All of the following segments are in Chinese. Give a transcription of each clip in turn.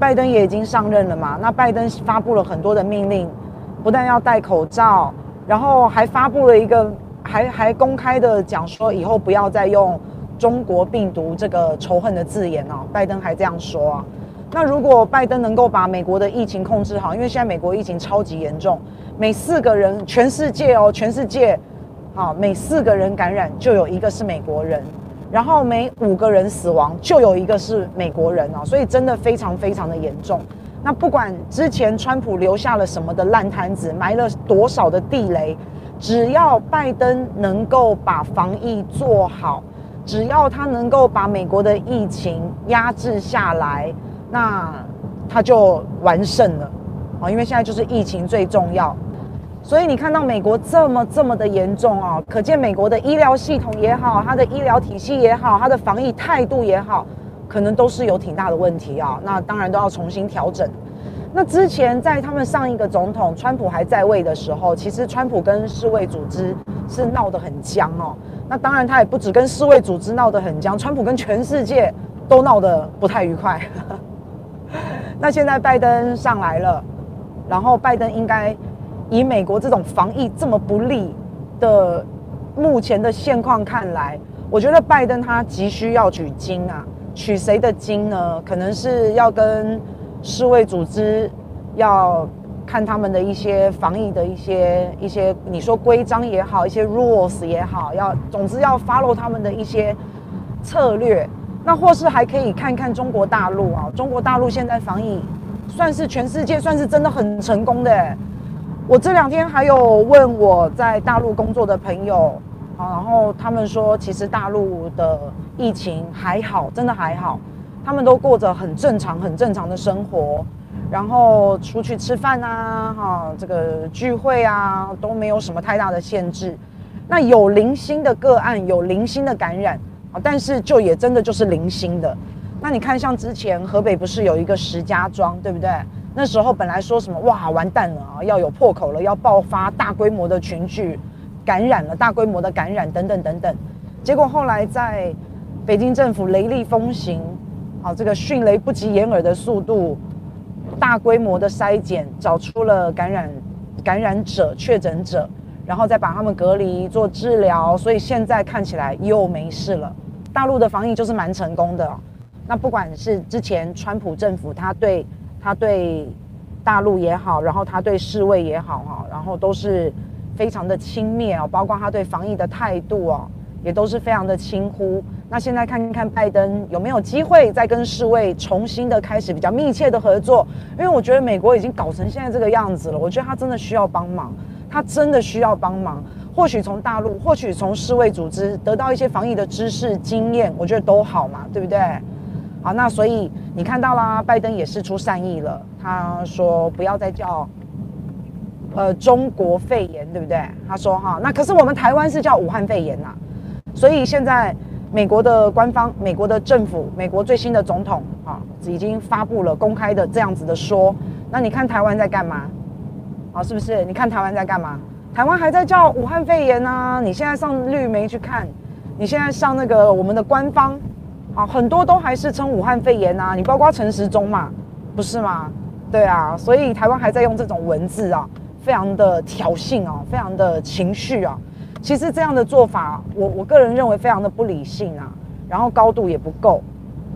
拜登也已经上任了嘛，那拜登发布了很多的命令，不但要戴口罩，然后还发布了一个，还还公开的讲说以后不要再用中国病毒这个仇恨的字眼哦，拜登还这样说啊。那如果拜登能够把美国的疫情控制好，因为现在美国疫情超级严重，每四个人，全世界哦，全世界，好，每四个人感染就有一个是美国人，然后每五个人死亡就有一个是美国人哦，所以真的非常非常的严重。那不管之前川普留下了什么的烂摊子，埋了多少的地雷，只要拜登能够把防疫做好，只要他能够把美国的疫情压制下来。那他就完胜了，啊，因为现在就是疫情最重要，所以你看到美国这么这么的严重啊，可见美国的医疗系统也好，它的医疗体系也好，它的防疫态度也好，可能都是有挺大的问题啊。那当然都要重新调整。那之前在他们上一个总统川普还在位的时候，其实川普跟世卫组织是闹得很僵哦。那当然他也不止跟世卫组织闹得很僵，川普跟全世界都闹得不太愉快。那现在拜登上来了，然后拜登应该以美国这种防疫这么不利的目前的现况看来，我觉得拜登他急需要取经啊，取谁的经呢？可能是要跟世卫组织要看他们的一些防疫的一些一些，你说规章也好，一些 rules 也好，要总之要 follow 他们的一些策略。那或是还可以看看中国大陆啊，中国大陆现在防疫算是全世界算是真的很成功的。我这两天还有问我在大陆工作的朋友啊，然后他们说其实大陆的疫情还好，真的还好，他们都过着很正常、很正常的生活，然后出去吃饭啊，哈，这个聚会啊都没有什么太大的限制。那有零星的个案，有零星的感染。啊，但是就也真的就是零星的。那你看，像之前河北不是有一个石家庄，对不对？那时候本来说什么哇，完蛋了啊，要有破口了，要爆发大规模的群聚感染了，大规模的感染等等等等。结果后来在北京政府雷厉风行，啊，这个迅雷不及掩耳的速度，大规模的筛检，找出了感染感染者、确诊者。然后再把他们隔离做治疗，所以现在看起来又没事了。大陆的防疫就是蛮成功的。那不管是之前川普政府，他对他对大陆也好，然后他对世卫也好哈，然后都是非常的轻蔑哦，包括他对防疫的态度哦，也都是非常的轻忽。那现在看看拜登有没有机会再跟世卫重新的开始比较密切的合作？因为我觉得美国已经搞成现在这个样子了，我觉得他真的需要帮忙。他真的需要帮忙，或许从大陆，或许从世卫组织得到一些防疫的知识经验，我觉得都好嘛，对不对？好，那所以你看到啦，拜登也释出善意了，他说不要再叫呃中国肺炎，对不对？他说哈，那可是我们台湾是叫武汉肺炎呐，所以现在美国的官方、美国的政府、美国最新的总统啊，已经发布了公开的这样子的说，那你看台湾在干嘛？好，是不是？你看台湾在干嘛？台湾还在叫武汉肺炎啊！你现在上绿媒去看，你现在上那个我们的官方，啊，很多都还是称武汉肺炎啊！你包括陈时中嘛，不是吗？对啊，所以台湾还在用这种文字啊，非常的挑衅啊，非常的情绪啊。其实这样的做法，我我个人认为非常的不理性啊，然后高度也不够。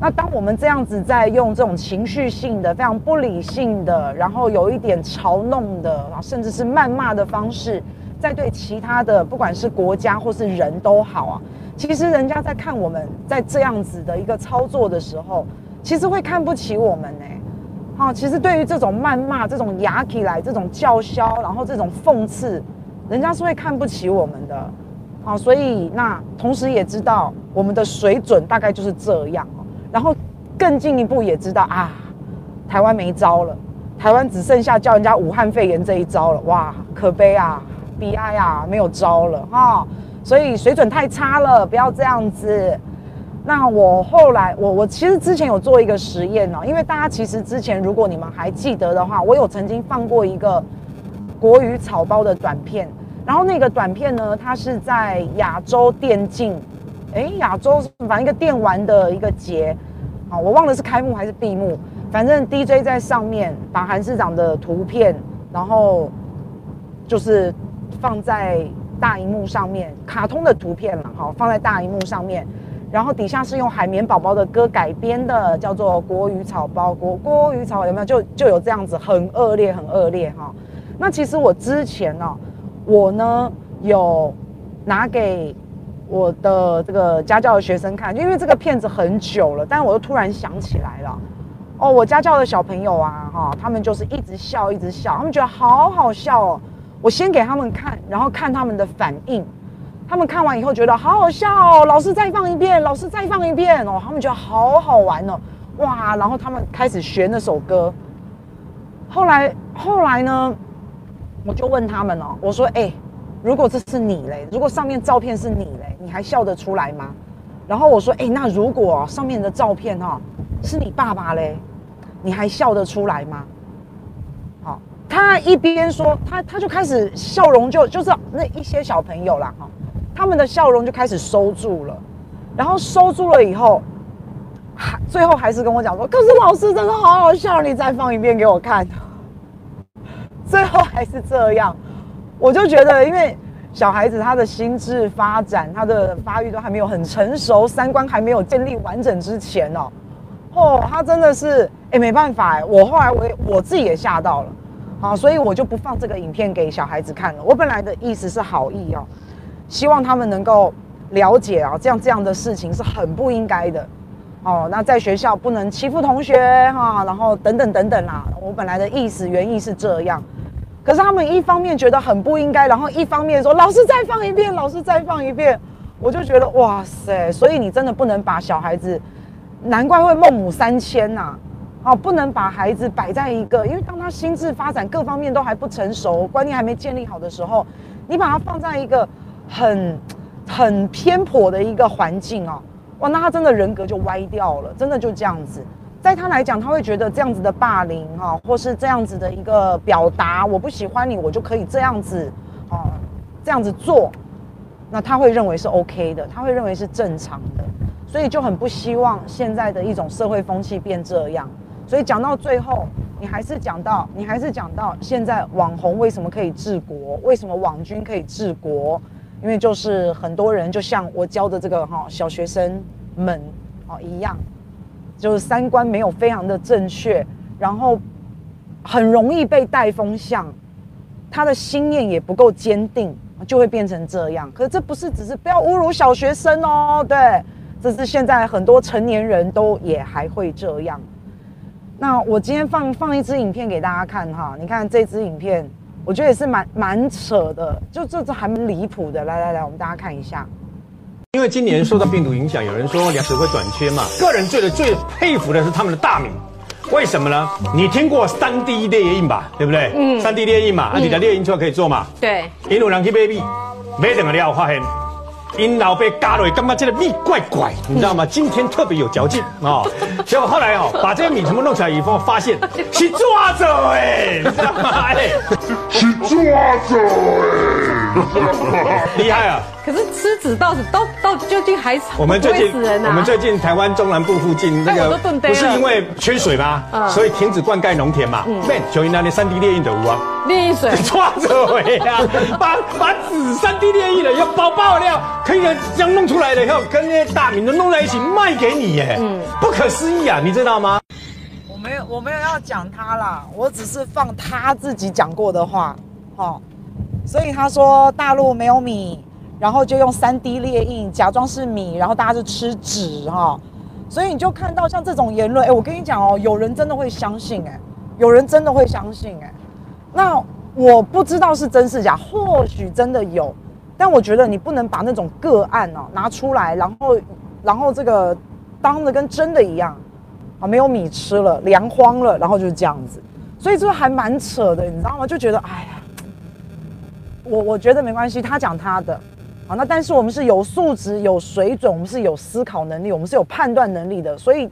那当我们这样子在用这种情绪性的、非常不理性的，然后有一点嘲弄的，然后甚至是谩骂的方式，在对其他的不管是国家或是人都好啊，其实人家在看我们在这样子的一个操作的时候，其实会看不起我们呢。好，其实对于这种谩骂、这种牙起来、这种叫嚣，然后这种讽刺，人家是会看不起我们的。好，所以那同时也知道我们的水准大概就是这样。然后更进一步也知道啊，台湾没招了，台湾只剩下叫人家武汉肺炎这一招了，哇，可悲啊，bi 啊，没有招了哈、所以水准太差了，不要这样子。那我后来，我我其实之前有做一个实验哦，因为大家其实之前如果你们还记得的话，我有曾经放过一个国语草包的短片，然后那个短片呢，它是在亚洲电竞。哎，亚洲反正一个电玩的一个节，啊，我忘了是开幕还是闭幕，反正 DJ 在上面把韩市长的图片，然后就是放在大荧幕上面，卡通的图片嘛，好，放在大荧幕上面，然后底下是用海绵宝宝的歌改编的，叫做《国语草包》，国国语草有没有？就就有这样子，很恶劣，很恶劣哈。那其实我之前呢，我呢有拿给我的这个家教的学生看，因为这个片子很久了，但是我又突然想起来了。哦，我家教的小朋友啊，哈，他们就是一直笑，一直笑，他们觉得好好笑哦。我先给他们看，然后看他们的反应。他们看完以后觉得好好笑哦，老师再放一遍，老师再放一遍哦，他们觉得好好玩哦，哇！然后他们开始学那首歌。后来，后来呢，我就问他们哦，我说，哎，如果这是你嘞，如果上面照片是你嘞，你还笑得出来吗？然后我说，哎，那如果上面的照片哈是你爸爸嘞？你还笑得出来吗？那，一边说，他他就开始笑容就就是那一些小朋友啦，哈，他们的笑容就开始收住了，然后收住了以后，还最后还是跟我讲说，可是老师真的好好笑，你再放一遍给我看。最后还是这样，我就觉得，因为小孩子他的心智发展，他的发育都还没有很成熟，三观还没有建立完整之前哦。哦，他真的是，哎，没办法哎，我后来我我自己也吓到了，好，所以我就不放这个影片给小孩子看了。我本来的意思是好意哦，希望他们能够了解啊，这样这样的事情是很不应该的，哦，那在学校不能欺负同学哈，然后等等等等啦。我本来的意思原意是这样，可是他们一方面觉得很不应该，然后一方面说老师再放一遍，老师再放一遍，我就觉得哇塞，所以你真的不能把小孩子。难怪会孟母三迁呐，哦，不能把孩子摆在一个，因为当他心智发展各方面都还不成熟，观念还没建立好的时候，你把他放在一个很很偏颇的一个环境哦，哇，那他真的人格就歪掉了，真的就这样子，在他来讲，他会觉得这样子的霸凌哈，或是这样子的一个表达，我不喜欢你，我就可以这样子哦，这样子做，那他会认为是 OK 的，他会认为是正常的。所以就很不希望现在的一种社会风气变这样。所以讲到最后，你还是讲到，你还是讲到现在网红为什么可以治国？为什么网军可以治国？因为就是很多人就像我教的这个哈小学生们哦一样，就是三观没有非常的正确，然后很容易被带风向，他的心念也不够坚定，就会变成这样。可这不是只是不要侮辱小学生哦，对。这是现在很多成年人都也还会这样。那我今天放放一支影片给大家看哈，你看这支影片，我觉得也是蛮蛮扯的，就这这还蛮离谱的。来来来，我们大家看一下。因为今年受到病毒影响，有人说粮食会短缺嘛。个人觉得最佩服的是他们的大米，为什么呢？你听过三 D 列印吧？对不对？嗯。三 D 列印嘛，啊，你的列印就可以做嘛？对。印度人去买米，买什么料发现？因老被嘎了，干嘛这个米怪怪，你知道吗？今天特别有嚼劲啊。结果后来哦，把这些米全部弄出来以后，发现 是抓走哎，你知道吗？哎，是抓走哎，厉害啊！可是吃子到底到到究竟还死？我们最近我们最近台湾中南部附近那个不是因为缺水吗？所以停止灌溉农田嘛。对，就那里三 D 列印的屋啊，列印水 抓走呀！把把纸三 D 列印了，要包爆料，可以这样弄出来的，以后跟那些大米都弄在一起卖给你耶，嗯，不可思议啊，你知道吗？我没有我没有要讲他啦，我只是放他自己讲过的话，哦，所以他说大陆没有米。然后就用三 D 列印假装是米，然后大家就吃纸哈，所以你就看到像这种言论，哎，我跟你讲哦，有人真的会相信哎，有人真的会相信哎，那我不知道是真是假，或许真的有，但我觉得你不能把那种个案哦拿出来，然后然后这个当的跟真的一样啊，没有米吃了，粮荒了，然后就是这样子，所以这还蛮扯的，你知道吗？就觉得哎呀，我我觉得没关系，他讲他的。好，那但是我们是有素质、有水准，我们是有思考能力，我们是有判断能力的。所以，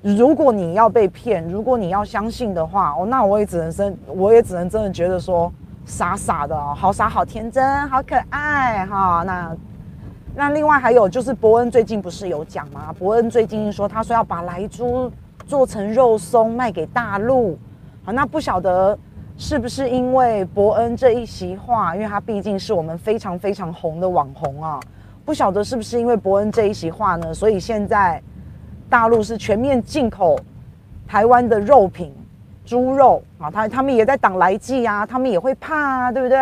如果你要被骗，如果你要相信的话，哦，那我也只能真，我也只能真的觉得说，傻傻的，好傻，好天真，好可爱，哈。那那另外还有就是，伯恩最近不是有讲吗？伯恩最近说，他说要把莱猪做成肉松卖给大陆。好，那不晓得是不是因为伯恩这一席话，因为他毕竟是我们非常非常红的网红啊，不晓得是不是因为伯恩这一席话呢？所以现在大陆是全面进口台湾的肉品，猪肉啊，他他们也在挡来剂啊，他们也会怕啊，对不对？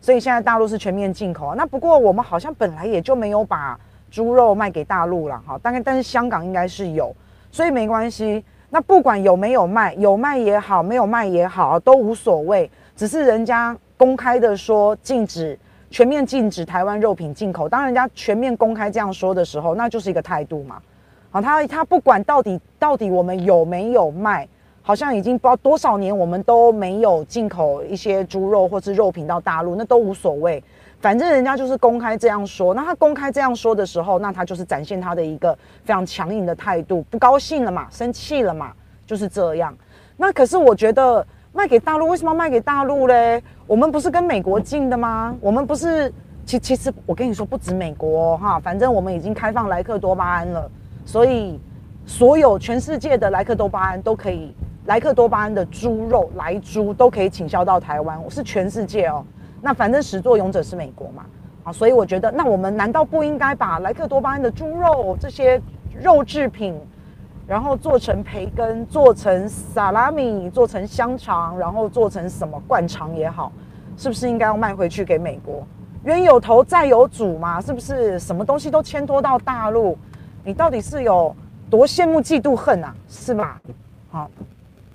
所以现在大陆是全面进口啊。那不过我们好像本来也就没有把猪肉卖给大陆了哈，大概但是香港应该是有，所以没关系。那不管有没有卖，有卖也好，没有卖也好，都无所谓。只是人家公开的说禁止，全面禁止台湾肉品进口。当人家全面公开这样说的时候，那就是一个态度嘛。好，他他不管到底到底我们有没有卖。好像已经不知道多少年，我们都没有进口一些猪肉或是肉品到大陆，那都无所谓，反正人家就是公开这样说。那他公开这样说的时候，那他就是展现他的一个非常强硬的态度，不高兴了嘛，生气了嘛，就是这样。那可是我觉得卖给大陆，为什么要卖给大陆嘞？我们不是跟美国进的吗？我们不是，其其实我跟你说，不止美国哈，反正我们已经开放莱克多巴胺了，所以所有全世界的莱克多巴胺都可以。莱克多巴胺的猪肉，莱猪都可以倾销到台湾，我是全世界哦。那反正始作俑者是美国嘛，啊，所以我觉得，那我们难道不应该把莱克多巴胺的猪肉这些肉制品，然后做成培根，做成萨拉米，做成香肠，然后做成什么灌肠也好，是不是应该要卖回去给美国？冤有头债有主嘛，是不是？什么东西都牵拖到大陆，你到底是有多羡慕嫉妒恨啊？是吧？好。